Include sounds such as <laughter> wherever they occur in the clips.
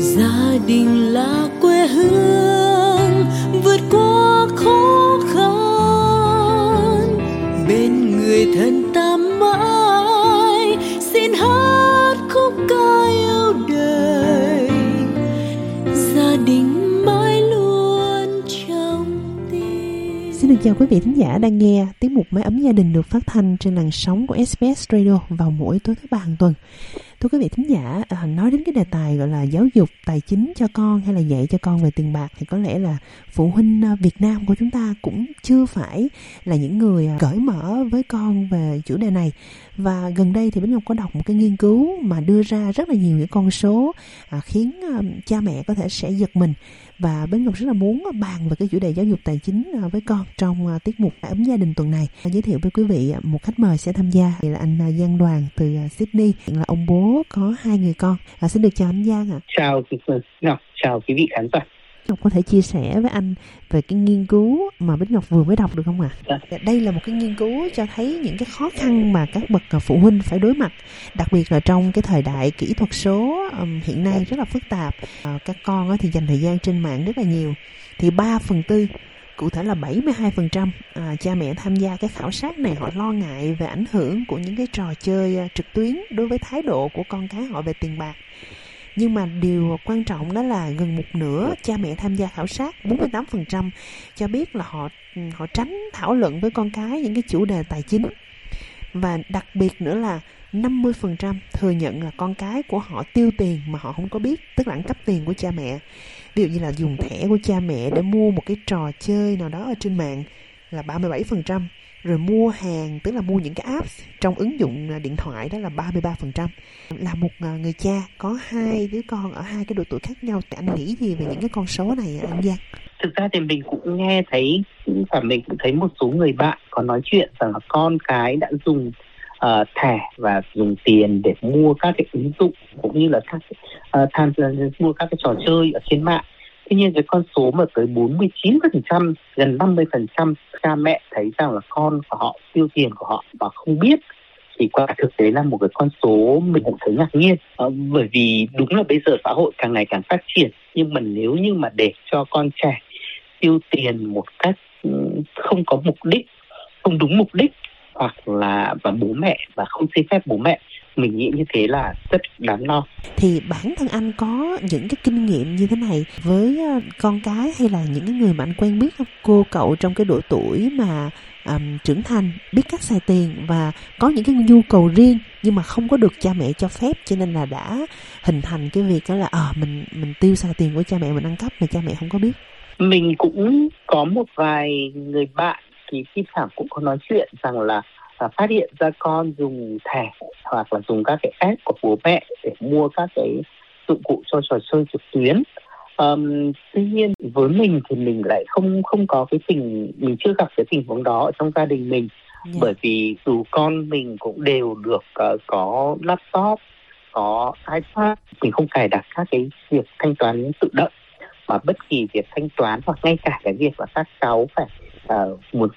gia đình là quê hương, vượt qua khó khăn. Bên người thân ta mãi, xin hát khúc ca yêu đời. Gia đình mãi luôn trong tim. Xin được chào quý vị thính giả đang nghe tiết mục Máy ấm gia đình được phát thanh trên làn sóng của SBS Radio vào mỗi tối thứ ba hàng tuần. Thưa quý vị thính giả, à, nói đến cái đề tài gọi là giáo dục tài chính cho con hay là dạy cho con về tiền bạc thì có lẽ là phụ huynh à, Việt Nam của chúng ta cũng chưa phải là những người à, cởi mở với con về chủ đề này. Và gần đây thì Bính Ngọc có đọc một cái nghiên cứu mà đưa ra rất là nhiều những con số à, khiến à, cha mẹ có thể sẽ giật mình và Bính Ngọc rất là muốn bàn về cái chủ đề giáo dục tài chính à, với con trong à, tiết mục ấm gia đình tuần này. À, Giới thiệu với quý vị à, một khách mời sẽ tham gia thì là anh Giang Đoàn từ Sydney, hiện là ông bố có hai người con. À, xin được chào anh Giang ạ. chào chị Phương Ngọc chào quý vị khán giả Ngọc có thể chia sẻ với anh về cái nghiên cứu mà Bích Ngọc vừa mới đọc được không ạ? Dạ. Đây là một cái nghiên cứu cho thấy những cái khó khăn mà các bậc phụ huynh phải đối mặt, đặc biệt là trong cái thời đại kỹ thuật số hiện nay rất là phức tạp. À, các con thì dành thời gian trên mạng rất là nhiều. Thì 3 phần tư cụ thể là 72% à, cha mẹ tham gia cái khảo sát này họ lo ngại về ảnh hưởng của những cái trò chơi à, trực tuyến đối với thái độ của con cái họ về tiền bạc. Nhưng mà điều quan trọng đó là gần một nửa cha mẹ tham gia khảo sát 48% cho biết là họ ừ, họ tránh thảo luận với con cái những cái chủ đề tài chính. Và đặc biệt nữa là 50% thừa nhận là con cái của họ tiêu tiền mà họ không có biết, tức là ăn cắp tiền của cha mẹ. Ví dụ như là dùng thẻ của cha mẹ để mua một cái trò chơi nào đó ở trên mạng là 37% rồi mua hàng, tức là mua những cái app trong ứng dụng điện thoại đó là 33% là một à, người cha có hai đứa con ở hai cái độ tuổi khác nhau, thì anh nghĩ gì về những cái con số này anh Giang? Thực ra thì mình cũng nghe thấy và mình cũng thấy một số người bạn có nói chuyện rằng là con cái đã dùng uh, thẻ và dùng tiền để mua các cái ứng dụng cũng như là các uh, tham gia mua các cái trò chơi ở trên mạng. Tuy nhiên cái con số mà tới 49% gần 50% cha mẹ thấy rằng là con của họ tiêu tiền của họ và không biết thì quả thực tế là một cái con số mình cũng thấy ngạc nhiên. Ờ, bởi vì đúng là bây giờ xã hội càng ngày càng phát triển nhưng mà nếu như mà để cho con trẻ tiêu tiền một cách ừ, không có mục đích không đúng mục đích hoặc là và bố mẹ và không xin phép bố mẹ. Mình nghĩ như thế là rất đáng lo. Thì bản thân anh có những cái kinh nghiệm như thế này với ờ, con cái hay là những cái người mà anh quen biết không? Cô cậu trong cái độ tuổi mà ừm, trưởng thành biết cách xài tiền và có những cái nhu cầu riêng nhưng mà không có được cha mẹ cho phép cho nên là đã hình thành cái việc đó là ờ mình mình tiêu xài tiền của cha mẹ mình ăn cắp mà cha mẹ không có biết. Mình cũng có một vài người bạn thì thi thoảng cũng có nói chuyện rằng là à, phát hiện ra con dùng thẻ hoặc là dùng các cái app của bố mẹ để mua các cái dụng cụ cho trò chơi trực tuyến Ờm, tuy nhiên với mình thì mình lại không không có cái tình mình chưa gặp cái tình huống đó ở trong gia đình mình Dạ. bởi vì dù con mình cũng đều được ờ, có laptop có ipad mình không cài đặt các cái việc thanh toán tự động mà bất kỳ việc thanh toán hoặc ngay cả cái việc mà các cháu phải uh, một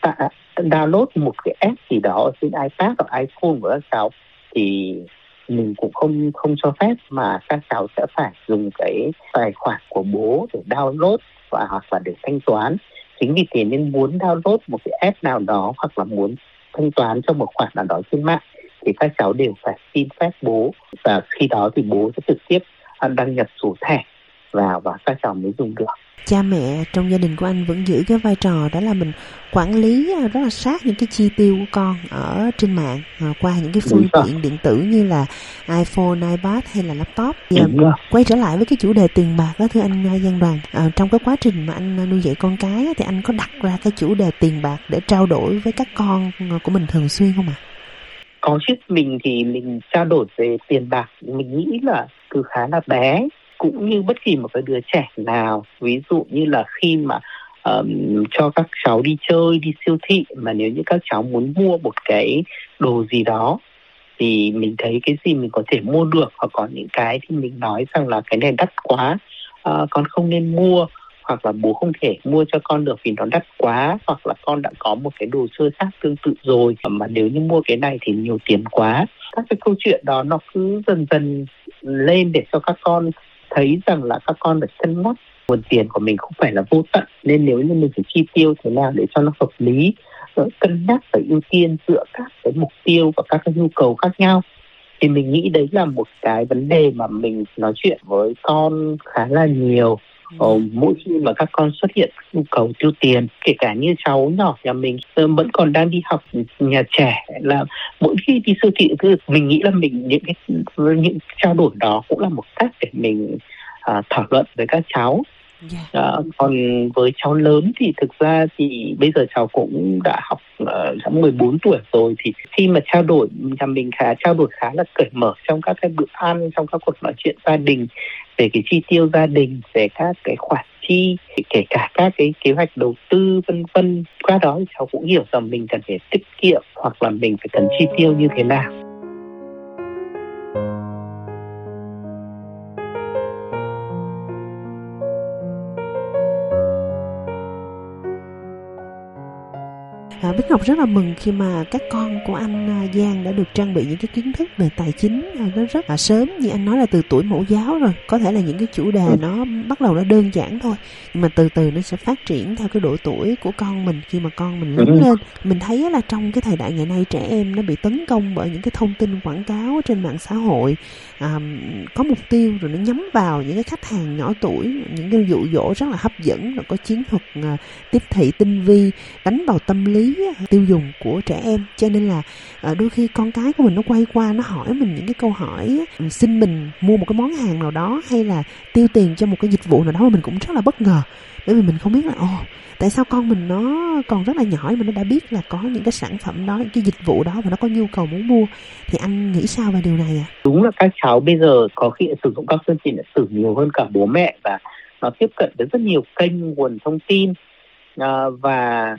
ta, download một cái app gì đó trên ipad hoặc iphone của các cháu thì mình cũng không không cho phép mà các cháu sẽ phải dùng cái tài khoản của bố để download và hoặc là để thanh toán. Chính vì thế nên muốn download một cái app nào đó hoặc là muốn thanh toán cho một khoản nào đó trên mạng thì các cháu đều phải xin phép bố. Và khi đó thì bố sẽ trực tiếp à, đăng nhập số thẻ vào và các cháu mới dùng được cha mẹ trong gia đình của anh vẫn giữ cái vai trò đó là mình quản lý à, rất là sát những cái chi tiêu của con ở trên mạng à, qua những cái phương tiện điện tử như là iPhone, iPad hay là laptop. À, rồi quay trở lại với cái chủ đề tiền bạc đó thưa anh à, Giang Đoàn à, trong cái quá trình mà anh à, nuôi dạy con cái thì anh có đặt ra cái chủ đề tiền bạc để trao đổi với các con à, của mình thường xuyên không ạ? có chứ mình thì mình trao đổi về tiền bạc mình nghĩ là từ khá là bé cũng như bất kỳ một cái đứa trẻ nào. Ví dụ như là khi mà um, cho các cháu đi chơi đi siêu thị mà nếu như các cháu muốn mua một cái đồ gì đó thì mình thấy cái gì mình có thể mua được. Hoặc có những cái thì mình nói rằng là cái này đắt quá uh, con không nên mua. Hoặc là bố không thể mua cho con được vì nó đắt quá. Hoặc là con đã có một cái đồ chơi khác tương tự rồi. Mà nếu như mua cái này thì nhiều tiền quá. Các cái câu chuyện đó nó cứ dần dần lên để cho các con thấy rằng là các con phải cân nhắc nguồn tiền của mình không phải là vô tận, nên nếu như mình phải chi tiêu thế nào để cho nó hợp lý ờ, cân nhắc và ưu tiên dựa các cái mục tiêu và các cái nhu cầu khác nhau, thì mình nghĩ đấy là một cái vấn đề mà mình nói chuyện với con khá là nhiều. Ờ, mỗi khi mà các con xuất hiện nhu cầu tiêu tiền kể cả như cháu nhỏ nhà mình ờ, vẫn còn đang đi học nhà trẻ là mỗi khi đi siêu thị cứ mình nghĩ là mình những cái những trao đổi đó cũng là một cách để mình à, thảo luận với các cháu Yeah. Dạ. À, còn với cháu lớn thì thực ra thì bây giờ cháu cũng đã học uh, 14 tuổi rồi thì khi mà trao đổi nhà mình khá trao đổi khá là cởi mở trong các cái bữa ăn trong các cuộc nói chuyện gia đình về cái chi tiêu gia đình, về các cái khoản chi, kể cả các cái kế hoạch đầu tư, vân vân. Qua đó thì cháu cũng hiểu rằng mình cần phải tiết kiệm hoặc là mình phải cần chi tiêu như thế nào. Bích Ngọc rất là mừng khi mà các con của anh à, Giang đã được trang bị những cái kiến thức về tài chính à, nó rất là sớm. Như anh nói là từ tuổi mẫu giáo rồi có thể là những cái chủ đề nó bắt đầu nó đơn giản thôi nhưng mà từ từ nó sẽ phát triển theo cái độ tuổi của con mình. Khi mà con mình lớn lên mình thấy là trong cái thời đại ngày nay trẻ em nó bị tấn công bởi những cái thông tin quảng cáo trên mạng xã hội à, có mục tiêu rồi nó nhắm vào những cái khách hàng nhỏ tuổi những cái dụ dỗ rất là hấp dẫn rồi có chiến thuật à, tiếp thị tinh vi đánh vào tâm lý tiêu dùng của trẻ em. Cho nên là ờ, đôi khi con cái của mình nó quay qua nó hỏi mình những cái câu hỏi xin mình mua một cái món hàng nào đó hay là tiêu tiền cho một cái dịch vụ nào đó mà mình cũng rất là bất ngờ. Bởi vì mình không biết là ồ tại sao con mình nó còn rất là nhỏ mà nó đã biết là có những cái sản phẩm đó những cái dịch vụ đó và nó có nhu cầu muốn mua. Thì anh nghĩ sao về điều này ạ? À? đúng là các cháu bây giờ có khi sử dụng các chương trình điện tử nhiều hơn cả bố mẹ và nó tiếp cận với rất nhiều kênh nguồn thông tin à, và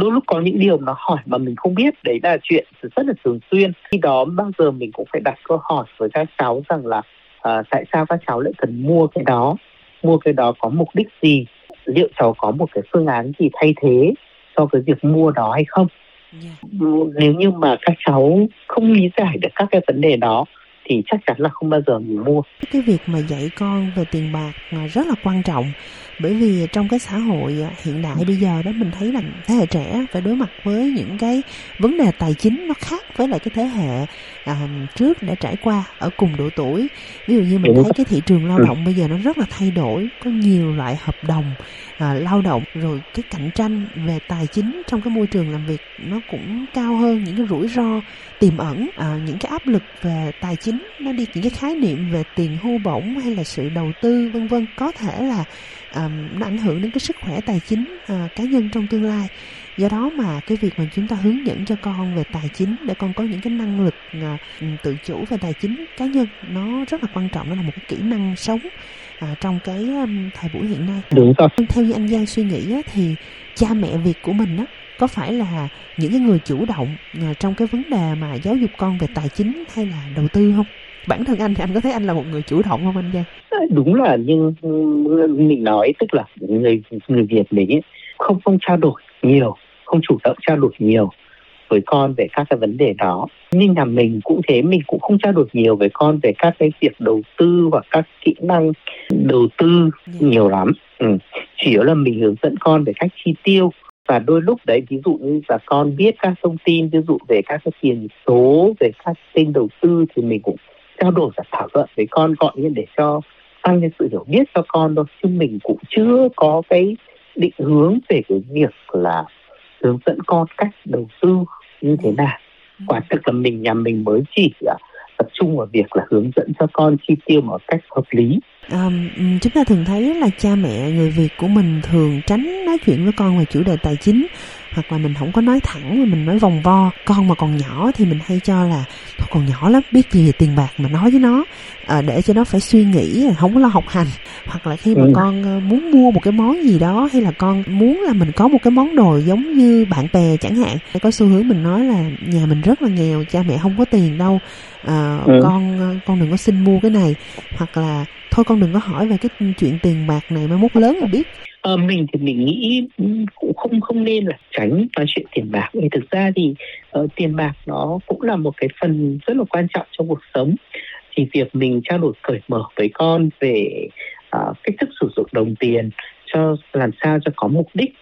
đôi lúc có những điều nó hỏi mà mình không biết đấy là chuyện rất là thường xuyên khi đó bao giờ mình cũng phải đặt câu hỏi với các cháu rằng là uh, tại sao các cháu lại cần mua cái đó mua cái đó có mục đích gì liệu cháu có một cái phương án gì thay thế cho cái việc mua đó hay không yeah. Dạ. nếu như mà các cháu không lý giải được các cái vấn đề đó thì chắc chắn là không bao giờ mình mua. Cái việc mà dạy con về tiền bạc rất là quan trọng. Bởi vì trong cái xã hội à, hiện đại bây giờ đó mình thấy là thế hệ trẻ phải đối mặt với những cái vấn đề tài chính nó khác với lại cái thế hệ à, trước đã trải qua ở cùng độ tuổi. Ví dụ như mình thấy cái thị trường lao động bây giờ nó rất là thay đổi có nhiều loại hợp đồng à, lao động rồi cái cạnh tranh về tài chính trong cái môi trường làm việc nó cũng cao hơn những cái rủi ro tiềm ẩn à, những cái áp lực về tài chính nó đi những cái khái niệm về tiền hưu bổng hay là sự đầu tư vân vân. Có thể là um, nó ảnh hưởng đến cái sức khỏe tài chính uh, cá nhân trong tương lai. Do đó mà cái việc mà chúng ta hướng dẫn cho con về tài chính để con có những cái năng lực uh, tự chủ về tài chính cá nhân nó rất là quan trọng. Nó là một cái kỹ năng sống uh, trong cái um, thời buổi hiện nay. Đúng rồi. Theo như anh Giang suy nghĩ á, thì cha mẹ Việt của mình á có phải là những cái người chủ động uh, trong cái vấn đề mà giáo dục con về tài chính hay là đầu tư không bản thân anh thì anh có thấy anh là một người chủ động không anh Giang? Đúng là nhưng mình nói tức là người người Việt mình ấy, không không trao đổi nhiều, không chủ động trao đổi nhiều với con về các cái vấn đề đó nhưng nhà mình cũng thế mình cũng không trao đổi nhiều với con về các cái việc đầu tư hoặc các kỹ năng đầu tư dạ. nhiều lắm ừ. chỉ là mình hướng dẫn con về cách chi tiêu và đôi lúc đấy, ví dụ như là con biết các thông tin, ví dụ về các cái tiền số, về các kênh đầu tư, thì mình cũng trao đổi và thảo luận với con, gọi như để cho tăng cái sự hiểu biết cho con thôi. Chứ mình cũng chưa có cái định hướng về cái việc là hướng dẫn con cách đầu tư như thế nào. Quả thực là mình, nhà mình mới chỉ tập trung vào việc là hướng dẫn cho con chi tiêu một cách hợp lý. À, chúng ta thường thấy là cha mẹ người Việt của mình thường tránh nói chuyện với con về chủ đề tài chính hoặc là mình không có nói thẳng mà mình nói vòng vo con mà còn nhỏ thì mình hay cho là thôi còn nhỏ lắm biết gì về tiền bạc mà nói với nó. À, để cho nó phải suy nghĩ không có lo học hành. Hoặc là khi mà ừ. con ờ, muốn mua một cái món gì đó hay là con muốn là mình có một cái món đồ giống như bạn bè chẳng hạn có xu hướng mình nói là nhà mình rất là nghèo cha mẹ không có tiền đâu. À, ừ. con ờ, con đừng có xin mua cái này. Hoặc là thôi con đừng có hỏi về cái chuyện tiền bạc này mai mốt lớn rồi biết à, mình thì mình nghĩ cũng không không nên là tránh nói chuyện tiền bạc. Vì thực ra thì uh, tiền bạc nó cũng là một cái phần rất là quan trọng trong cuộc sống. Thì việc mình trao đổi cởi mở với con về uh, cách thức sử dụng đồng tiền cho làm sao cho có mục đích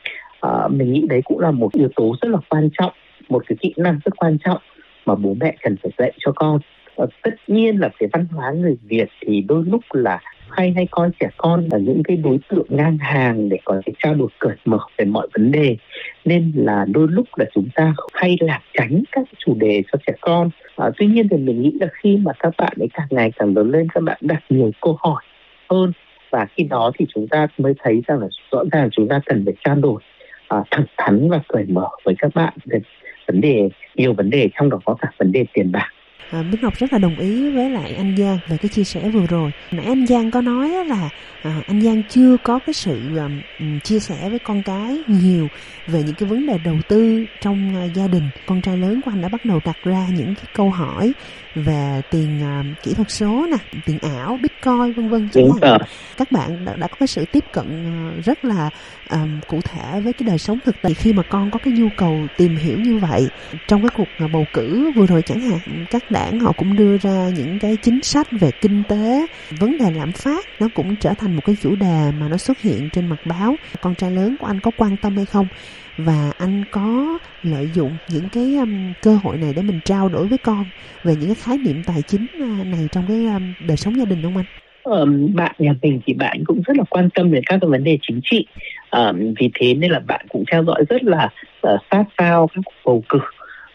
uh, mình nghĩ đấy cũng là một yếu tố rất là quan trọng một cái kỹ năng rất quan trọng mà bố mẹ cần phải dạy cho con. Uh, tất nhiên là cái văn hóa người Việt thì đôi lúc là hay hay coi trẻ con là những cái đối tượng ngang hàng để có thể trao đổi cởi mở về mọi vấn đề. Nên là đôi lúc là chúng ta hay là tránh các chủ đề cho trẻ con. À, tuy nhiên thì mình nghĩ là khi mà các bạn ấy càng ngày càng lớn lên các bạn đặt nhiều câu hỏi hơn. Và khi đó thì chúng ta mới thấy rằng là rõ ràng chúng ta cần phải trao đổi à, thẳng thắn và cởi mở với các bạn về vấn đề nhiều vấn đề trong đó có cả vấn đề tiền bạc à, Bích Ngọc rất là đồng ý với lại anh Giang về cái chia sẻ vừa rồi. Nãy anh Giang có nói là à, anh Giang chưa có cái sự um, chia sẻ với con cái nhiều về những cái vấn đề đầu tư trong uh, gia đình. Con trai lớn của anh đã bắt đầu đặt ra những cái câu hỏi về tiền uh, kỹ thuật số nè tiền ảo bitcoin vân vân. Chẳng hạn các bạn đã, đã có cái sự tiếp cận uh, rất là um, cụ thể với cái đời sống thực tế. Khi mà con có cái nhu cầu tìm hiểu như vậy trong cái cuộc uh, bầu cử vừa rồi chẳng hạn các đảng họ cũng đưa ra những cái chính sách về kinh tế. Vấn đề lạm phát nó cũng trở thành một cái chủ đề mà nó xuất hiện trên mặt báo. Con trai lớn của anh có quan tâm hay không? Và anh có lợi dụng những cái um, cơ hội này để mình trao đổi với con về những cái khái niệm tài chính uh, này trong cái um, đời sống gia đình không anh? Um, bạn nhà mình thì bạn cũng rất là quan tâm đến các cái vấn đề chính trị. Um, vì thế nên là bạn cũng theo dõi rất là uh, sát sao các cuộc bầu cử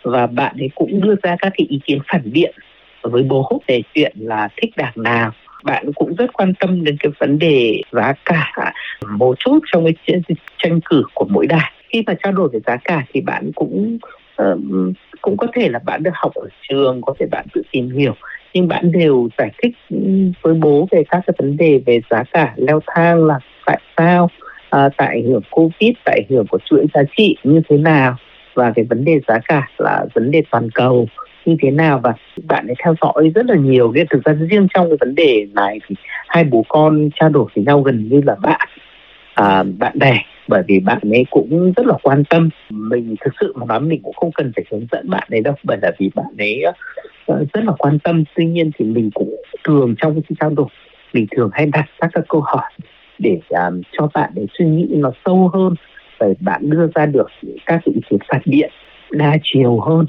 và bạn ấy cũng đưa ra các cái ý kiến phản biện với bố về chuyện là thích đảng nào. Bạn cũng rất quan tâm đến cái vấn đề giá cả một chút trong cái tranh cử của mỗi đảng. Khi mà trao đổi về giá cả thì bạn cũng um, cũng có thể là bạn được học ở trường có thể bạn tự tìm hiểu. Nhưng bạn đều giải thích với bố về các cái vấn đề về giá cả leo thang là tại sao à, tại ảnh hưởng covid tại ảnh hưởng của chuỗi giá trị như thế nào và cái vấn đề giá cả là vấn đề toàn cầu như thế nào. Và bạn ấy theo dõi rất là nhiều. Cái thực ra riêng trong cái vấn đề này thì hai bố con trao đổi với nhau gần như là bạn à, bạn bè. Bởi vì bạn ấy cũng rất là quan tâm. Mình thực sự mà nói mình cũng không cần phải hướng dẫn bạn ấy đâu. Bởi là vì bạn ấy uh, rất là quan tâm. Tuy nhiên thì mình cũng thường trong cái trao đổi mình thường hay đặt các cái câu hỏi để um, cho bạn ấy suy nghĩ nó sâu hơn và bạn đưa ra được các dụng kiến phạt điện đa chiều hơn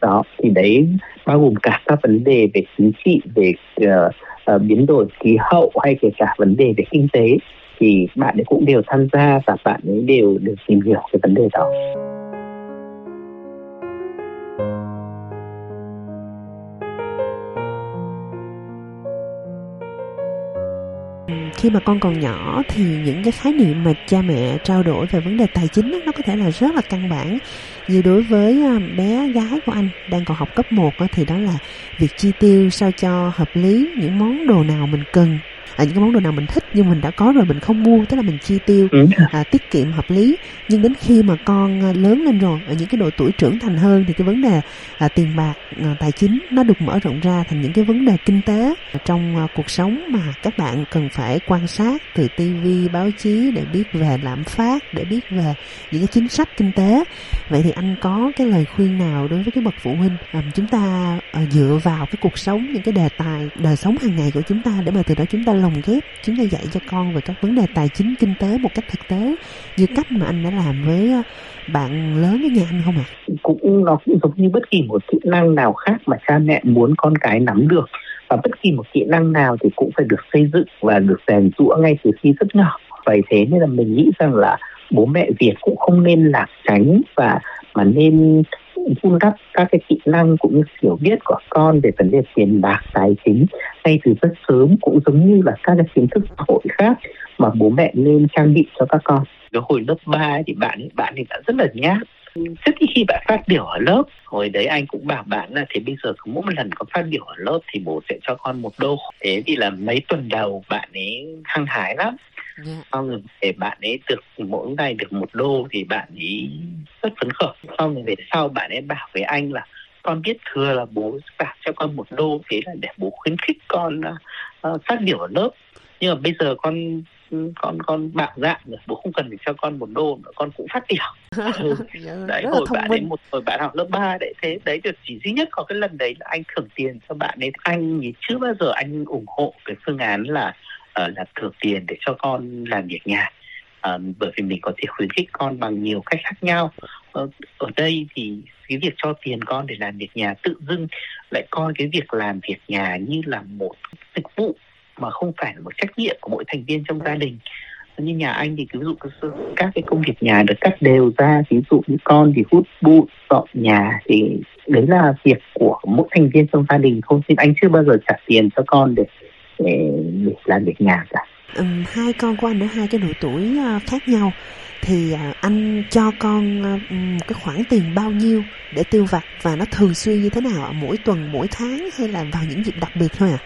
đó thì đấy bao gồm cả các vấn đề về chính trị về uh, uh, biến đổi khí hậu hay kể cả vấn đề về kinh tế thì bạn ấy cũng đều tham gia và bạn ấy đều được tìm hiểu cái vấn đề đó. Khi mà con còn nhỏ thì những cái khái niệm mà cha mẹ trao đổi về vấn đề tài chính nó có thể là rất là căn bản. Như đối với à, bé gái của anh đang còn học cấp 1 thì đó là việc chi tiêu sao cho hợp lý, những món đồ nào mình cần à, những cái món đồ nào mình thích nhưng mình đã có rồi mình không mua tức là mình chi tiêu ừ. à, tiết kiệm hợp lý. Nhưng đến khi mà con à, lớn lên rồi ở những cái độ tuổi trưởng thành hơn thì cái vấn đề à, tiền bạc à, tài chính nó được mở rộng ra thành những cái vấn đề kinh tế. Trong à, cuộc sống mà các bạn cần phải quan sát từ tivi báo chí để biết về lạm phát để biết về những cái chính sách kinh tế. Vậy thì anh có cái lời khuyên nào đối với cái bậc phụ huynh à, chúng ta à, dựa vào cái cuộc sống những cái đề tài đời sống hàng ngày của chúng ta để mà từ đó chúng ta lồng ghép chúng ta dạy cho con về các vấn đề tài chính, kinh tế một cách thực tế, như cách mà anh đã làm với ờ, bạn lớn ở nhà anh không ạ? À? Cũng nó cũng giống như bất kỳ một kỹ năng nào khác mà cha mẹ muốn con cái nắm được và bất kỳ một kỹ năng nào thì cũng phải được xây dựng và được rèn rũa ngay từ khi rất nhỏ. Vậy thế nên là mình nghĩ rằng là bố mẹ Việt cũng không nên lạc tránh và mà nên vun đắp các cái kỹ năng cũng như hiểu biết của con về vấn đề tiền bạc, tài chính ngay từ rất sớm cũng giống như là các cái kiến thức xã hội khác mà bố mẹ nên trang bị cho các con. Cái hồi lớp 3 thì bạn bạn thì đã rất là nhát. Rất ít khi bạn phát biểu ở lớp. Hồi đấy anh cũng bảo bạn là thế bây giờ cứ mỗi một lần có phát biểu ở lớp thì bố sẽ cho con một đô. Thế thì là mấy tuần đầu bạn ấy hăng hái lắm yeah. Dạ. xong rồi để bạn ấy được mỗi ngày được một đô thì bạn ấy rất phấn khởi xong rồi về sau bạn ấy bảo với anh là con biết thừa là bố trả cho con một đô thế là để bố khuyến khích con uh, phát biểu ở lớp nhưng mà bây giờ con con con bạo dạn rồi bố không cần phải cho con một đô nữa con cũng phát tiểu <laughs> ừ. đấy Rất hồi bạn ấy một hồi bạn học lớp 3 đấy thế đấy được chỉ duy nhất có cái lần đấy là anh thưởng tiền cho bạn ấy anh thì chưa bao giờ anh ủng hộ cái phương án là Ờ, là thưởng tiền để cho con làm việc nhà. Ờ, bởi vì mình có thể khuyến khích con bằng nhiều cách khác nhau. Ờ, ở đây thì cái việc cho tiền con để làm việc nhà tự dưng lại coi cái việc làm việc nhà như là một dịch vụ mà không phải là một trách nhiệm của mỗi thành viên trong gia đình. Như nhà anh thì ví dụ các cái công việc nhà được cắt đều ra ví dụ như con thì hút bụi dọn nhà thì đấy là việc của mỗi thành viên trong gia đình thôi. Nhưng anh chưa bao giờ trả tiền cho con để để, để làm việc nhà cả Ừm, hai con của anh ở hai cái độ tuổi ờ, khác nhau thì ờ, anh cho con ừm, cái khoản tiền bao nhiêu để tiêu vặt và nó thường xuyên như thế nào? Mỗi tuần, mỗi tháng hay là vào những dịp đặc biệt thôi ạ?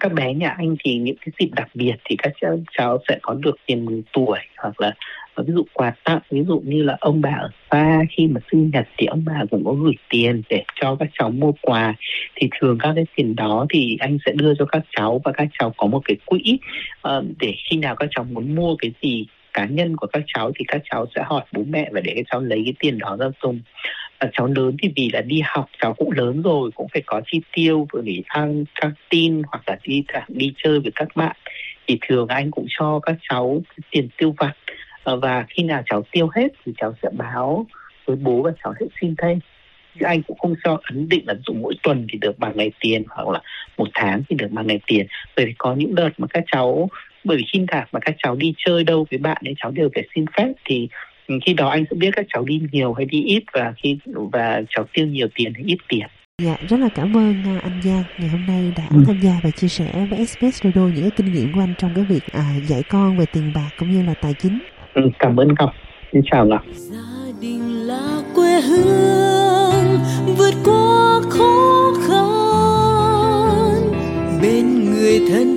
các bé nhà anh thì những cái dịp đặc biệt thì các cháu, cháu sẽ có được tiền mừng tuổi hoặc là và ví dụ quà tặng ví dụ như là ông bà ở xa khi mà sinh nhật thì ông bà cũng có gửi tiền để cho các cháu mua quà. Thì thường các cái tiền đó thì anh sẽ đưa cho các cháu và các cháu có một cái quỹ ờ, để khi nào các cháu muốn mua cái gì cá nhân của các cháu thì các cháu sẽ hỏi bố mẹ và để các cháu lấy cái tiền đó ra dùng. Và cháu lớn thì vì là đi học cháu cũng lớn rồi cũng phải có chi tiêu vừa để ăn canteen hoặc là đi đi chơi với các bạn. Thì thường anh cũng cho các cháu tiền tiêu vặt và khi nào cháu tiêu hết thì cháu sẽ báo với bố và cháu sẽ xin thêm chứ anh cũng không cho ấn định là dụ mỗi tuần thì được bằng này tiền hoặc là một tháng thì được bằng này tiền bởi vì có những đợt mà các cháu bởi vì khi nào mà các cháu đi chơi đâu với bạn ấy cháu đều phải xin phép thì khi đó anh sẽ biết các cháu đi nhiều hay đi ít và khi và cháu tiêu nhiều tiền hay ít tiền Dạ, rất là cảm ơn à, anh Giang ngày hôm nay đã Ừ. tham gia và chia sẻ với SBS Radio những cái kinh nghiệm của anh trong cái việc à, dạy con về tiền bạc cũng như là tài chính ừ, cảm ơn ngọc xin chào ngọc gia đình là quê hương vượt qua khó khăn. Bên người thân